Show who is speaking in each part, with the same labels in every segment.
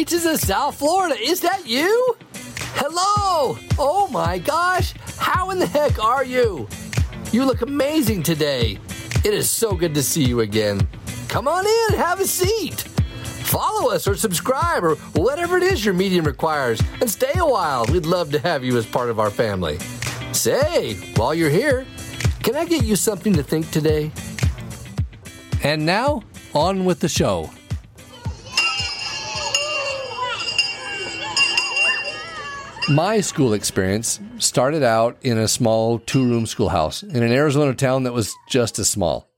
Speaker 1: beaches of South Florida. Is that you? Hello! Oh my gosh! How in the heck are you? You look amazing today. It is so good to see you again. Come on in, have a seat. Follow us or subscribe or whatever it is your medium requires and stay a while. We'd love to have you as part of our family. Say, while you're here, can I get you something to think today? And now, on with the show. My school experience started out in a small two room schoolhouse in an Arizona town that was just as small.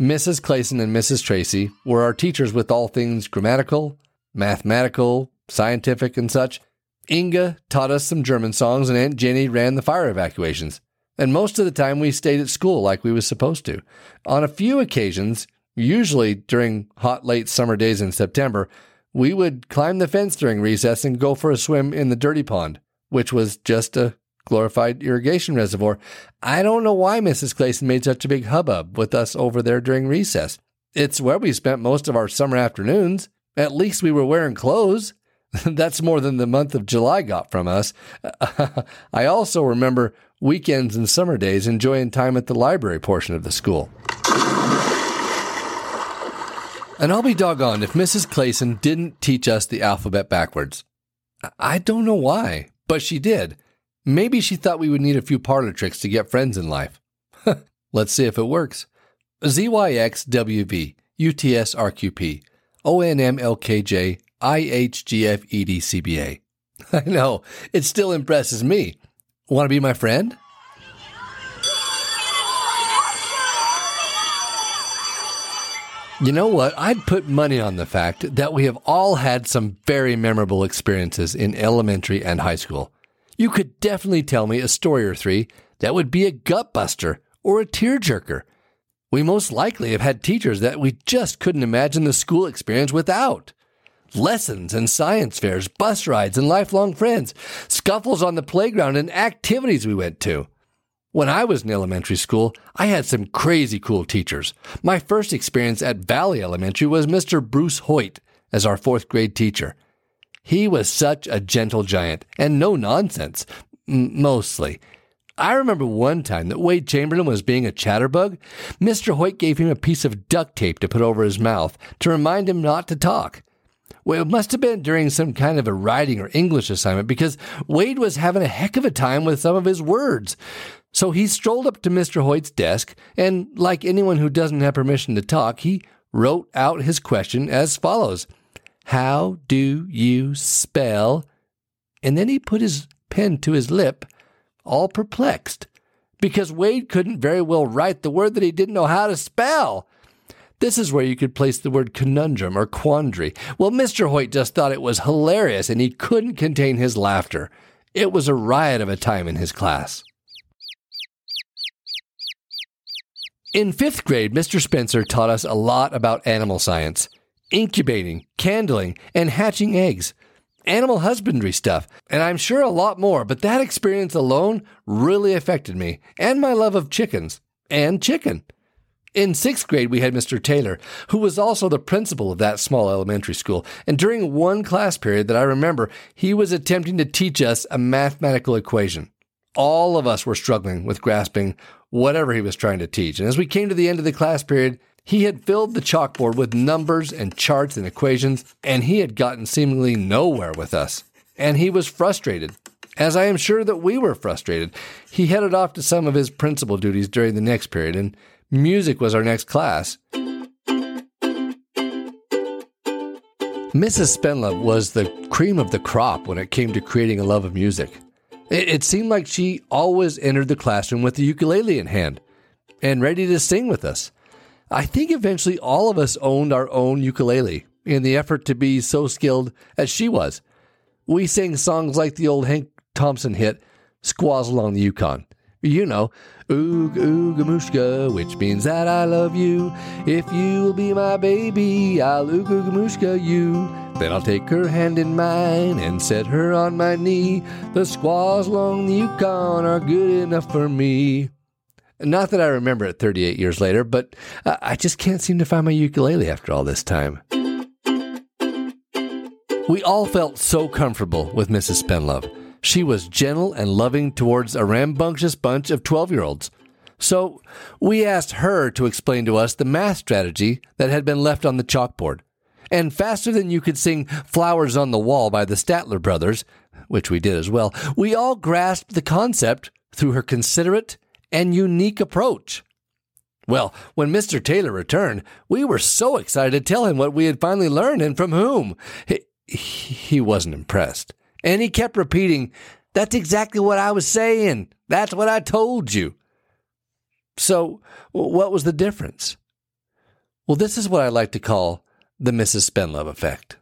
Speaker 1: Mrs. Clayson and Mrs. Tracy were our teachers with all things grammatical, mathematical, scientific, and such. Inga taught us some German songs, and Aunt Jenny ran the fire evacuations. And most of the time, we stayed at school like we was supposed to. On a few occasions, usually during hot late summer days in September, we would climb the fence during recess and go for a swim in the dirty pond which was just a glorified irrigation reservoir. I don't know why Mrs. Clayson made such a big hubbub with us over there during recess. It's where we spent most of our summer afternoons. At least we were wearing clothes. That's more than the month of July got from us. I also remember weekends and summer days enjoying time at the library portion of the school. And I'll be doggone if Mrs. Clayson didn't teach us the alphabet backwards. I don't know why. But she did. Maybe she thought we would need a few parlor tricks to get friends in life. Let's see if it works. ZYXWV, UTSRQP, ONMLKJ, IHGFEDCBA. I know, it still impresses me. Want to be my friend? You know what? I'd put money on the fact that we have all had some very memorable experiences in elementary and high school. You could definitely tell me a story or three that would be a gut buster or a tearjerker. We most likely have had teachers that we just couldn't imagine the school experience without. Lessons and science fairs, bus rides and lifelong friends, scuffles on the playground and activities we went to. When I was in elementary school, I had some crazy cool teachers. My first experience at Valley Elementary was Mr. Bruce Hoyt as our fourth grade teacher. He was such a gentle giant and no nonsense, m- mostly. I remember one time that Wade Chamberlain was being a chatterbug. Mr. Hoyt gave him a piece of duct tape to put over his mouth to remind him not to talk. Well, it must have been during some kind of a writing or English assignment because Wade was having a heck of a time with some of his words. So he strolled up to Mr. Hoyt's desk, and like anyone who doesn't have permission to talk, he wrote out his question as follows How do you spell? And then he put his pen to his lip, all perplexed, because Wade couldn't very well write the word that he didn't know how to spell. This is where you could place the word conundrum or quandary. Well, Mr. Hoyt just thought it was hilarious and he couldn't contain his laughter. It was a riot of a time in his class. In fifth grade, Mr. Spencer taught us a lot about animal science, incubating, candling, and hatching eggs, animal husbandry stuff, and I'm sure a lot more, but that experience alone really affected me and my love of chickens and chicken. In sixth grade, we had Mr. Taylor, who was also the principal of that small elementary school. And during one class period that I remember, he was attempting to teach us a mathematical equation. All of us were struggling with grasping whatever he was trying to teach. And as we came to the end of the class period, he had filled the chalkboard with numbers and charts and equations, and he had gotten seemingly nowhere with us. And he was frustrated, as I am sure that we were frustrated. He headed off to some of his principal duties during the next period, and music was our next class. Mrs. Spenlove was the cream of the crop when it came to creating a love of music. It, it seemed like she always entered the classroom with the ukulele in hand and ready to sing with us. I think eventually all of us owned our own ukulele in the effort to be so skilled as she was. We sang songs like the old Hank Thompson hit, Squaws Along the Yukon. You know, Oog Oogamushka, which means that I love you. If you will be my baby, I'll Oog Oogamushka you. Then I'll take her hand in mine and set her on my knee. The squaws along the Yukon are good enough for me. Not that I remember it 38 years later, but I just can't seem to find my ukulele after all this time. We all felt so comfortable with Mrs. Spenlove. She was gentle and loving towards a rambunctious bunch of 12 year olds. So we asked her to explain to us the math strategy that had been left on the chalkboard. And faster than you could sing Flowers on the Wall by the Statler Brothers, which we did as well, we all grasped the concept through her considerate and unique approach. Well, when Mr. Taylor returned, we were so excited to tell him what we had finally learned and from whom. He, he wasn't impressed. And he kept repeating, That's exactly what I was saying. That's what I told you. So, what was the difference? Well, this is what I like to call the Mrs. Spenlove effect.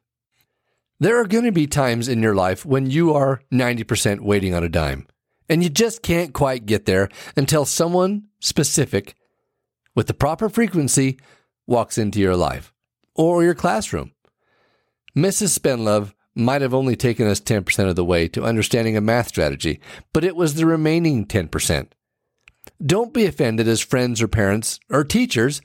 Speaker 1: There are going to be times in your life when you are 90% waiting on a dime, and you just can't quite get there until someone specific with the proper frequency walks into your life or your classroom. Mrs. Spenlove might have only taken us 10% of the way to understanding a math strategy, but it was the remaining 10%. Don't be offended as friends or parents or teachers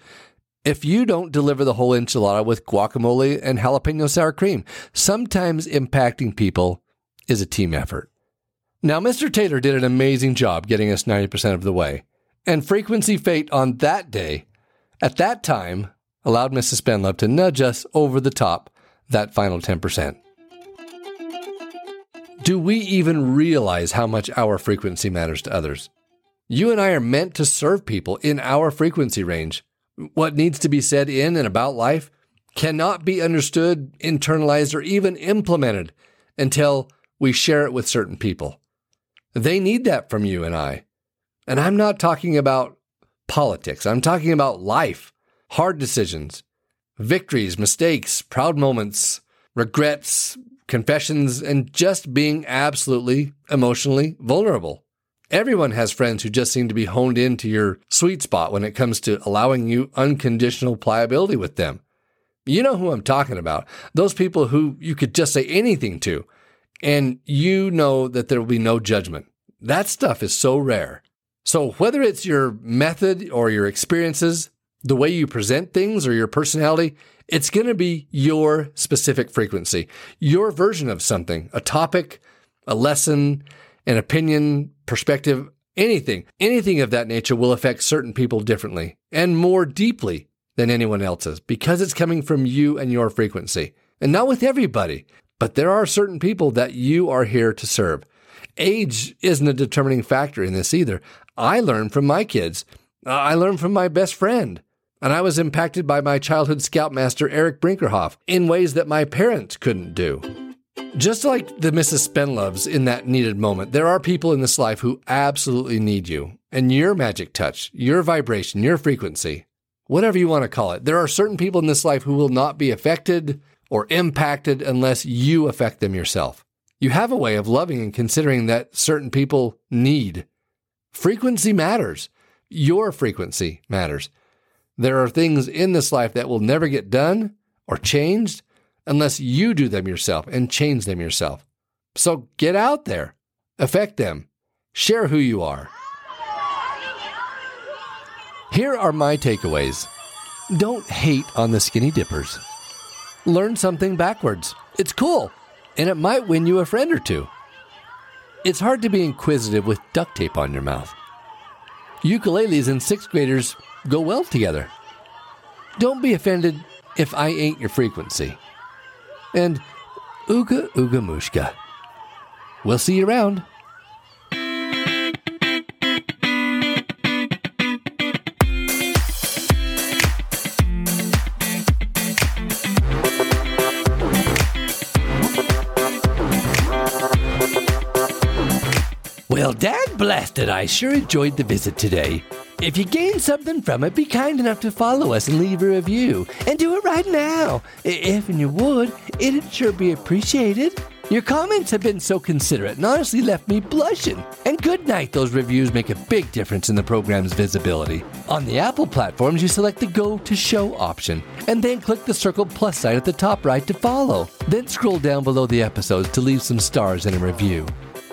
Speaker 1: if you don't deliver the whole enchilada with guacamole and jalapeno sour cream. Sometimes impacting people is a team effort. Now, Mr. Taylor did an amazing job getting us 90% of the way, and frequency fate on that day, at that time, allowed Mrs. Spenlove to nudge us over the top that final 10%. Do we even realize how much our frequency matters to others? You and I are meant to serve people in our frequency range. What needs to be said in and about life cannot be understood, internalized, or even implemented until we share it with certain people. They need that from you and I. And I'm not talking about politics, I'm talking about life, hard decisions, victories, mistakes, proud moments, regrets, confessions, and just being absolutely emotionally vulnerable. Everyone has friends who just seem to be honed into your sweet spot when it comes to allowing you unconditional pliability with them. You know who I'm talking about. Those people who you could just say anything to, and you know that there will be no judgment. That stuff is so rare. So, whether it's your method or your experiences, the way you present things or your personality, it's going to be your specific frequency, your version of something, a topic, a lesson, an opinion, perspective, anything, anything of that nature will affect certain people differently and more deeply than anyone else's because it's coming from you and your frequency. And not with everybody, but there are certain people that you are here to serve. Age isn't a determining factor in this either. I learned from my kids. I learned from my best friend. And I was impacted by my childhood scoutmaster, Eric Brinkerhoff, in ways that my parents couldn't do. Just like the Mrs. Spenloves in that needed moment, there are people in this life who absolutely need you and your magic touch, your vibration, your frequency, whatever you want to call it. There are certain people in this life who will not be affected or impacted unless you affect them yourself. You have a way of loving and considering that certain people need. Frequency matters. Your frequency matters. There are things in this life that will never get done or changed unless you do them yourself and change them yourself. So get out there, affect them, share who you are. Here are my takeaways. Don't hate on the skinny dippers. Learn something backwards. It's cool, and it might win you a friend or two. It's hard to be inquisitive with duct tape on your mouth. Ukuleles and sixth graders go well together. Don't be offended if I ain't your frequency. And Ooga Ooga Mushka. We'll see you around. Well, dad blasted, I sure enjoyed the visit today. If you gain something from it, be kind enough to follow us and leave a review. And do it right now. If and you would, it'd sure be appreciated. Your comments have been so considerate and honestly left me blushing. And good night, those reviews make a big difference in the program's visibility. On the Apple platforms, you select the Go to Show option, and then click the circled plus sign at the top right to follow. Then scroll down below the episodes to leave some stars and a review.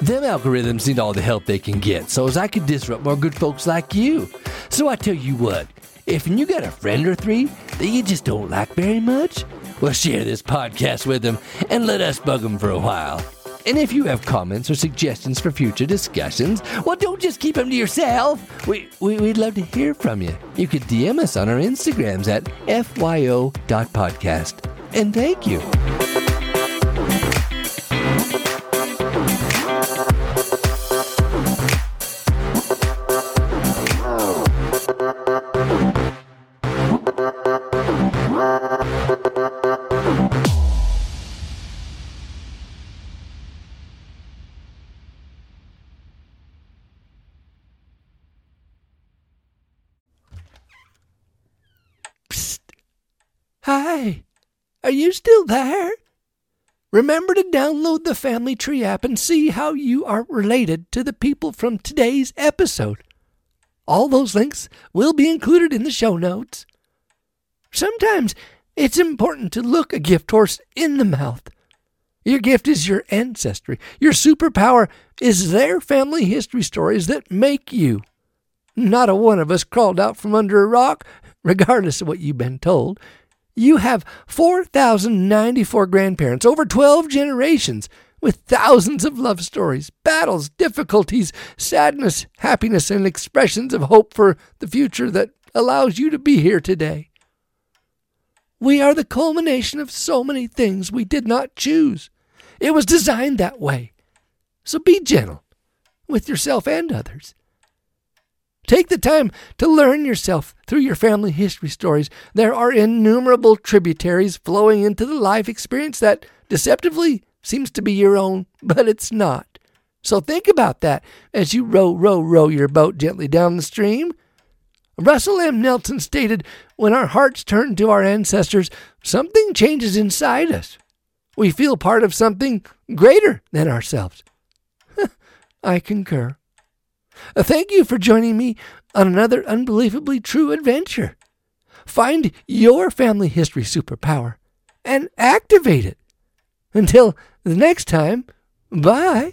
Speaker 1: Them algorithms need all the help they can get so as I could disrupt more good folks like you. So I tell you what, if you got a friend or three that you just don't like very much, Well, share this podcast with them and let us bug them for a while. And if you have comments or suggestions for future discussions, well, don't just keep them to yourself. We, we, would love to hear from you. You could DM us on our Instagrams at fyo.podcast. And thank you. Are you still there? Remember to download the Family Tree app and see how you are related to the people from today's episode. All those links will be included in the show notes. Sometimes it's important to look a gift horse in the mouth. Your gift is your ancestry. Your superpower is their family history stories that make you. Not a one of us crawled out from under a rock, regardless of what you've been told. You have 4,094 grandparents, over 12 generations, with thousands of love stories, battles, difficulties, sadness, happiness, and expressions of hope for the future that allows you to be here today. We are the culmination of so many things we did not choose. It was designed that way. So be gentle with yourself and others. Take the time to learn yourself through your family history stories. There are innumerable tributaries flowing into the life experience that deceptively seems to be your own, but it's not. So think about that as you row, row, row your boat gently down the stream. Russell M. Nelson stated, When our hearts turn to our ancestors, something changes inside us. We feel part of something greater than ourselves. I concur. Uh, thank you for joining me on another unbelievably true adventure. Find your family history superpower and activate it. Until the next time, bye.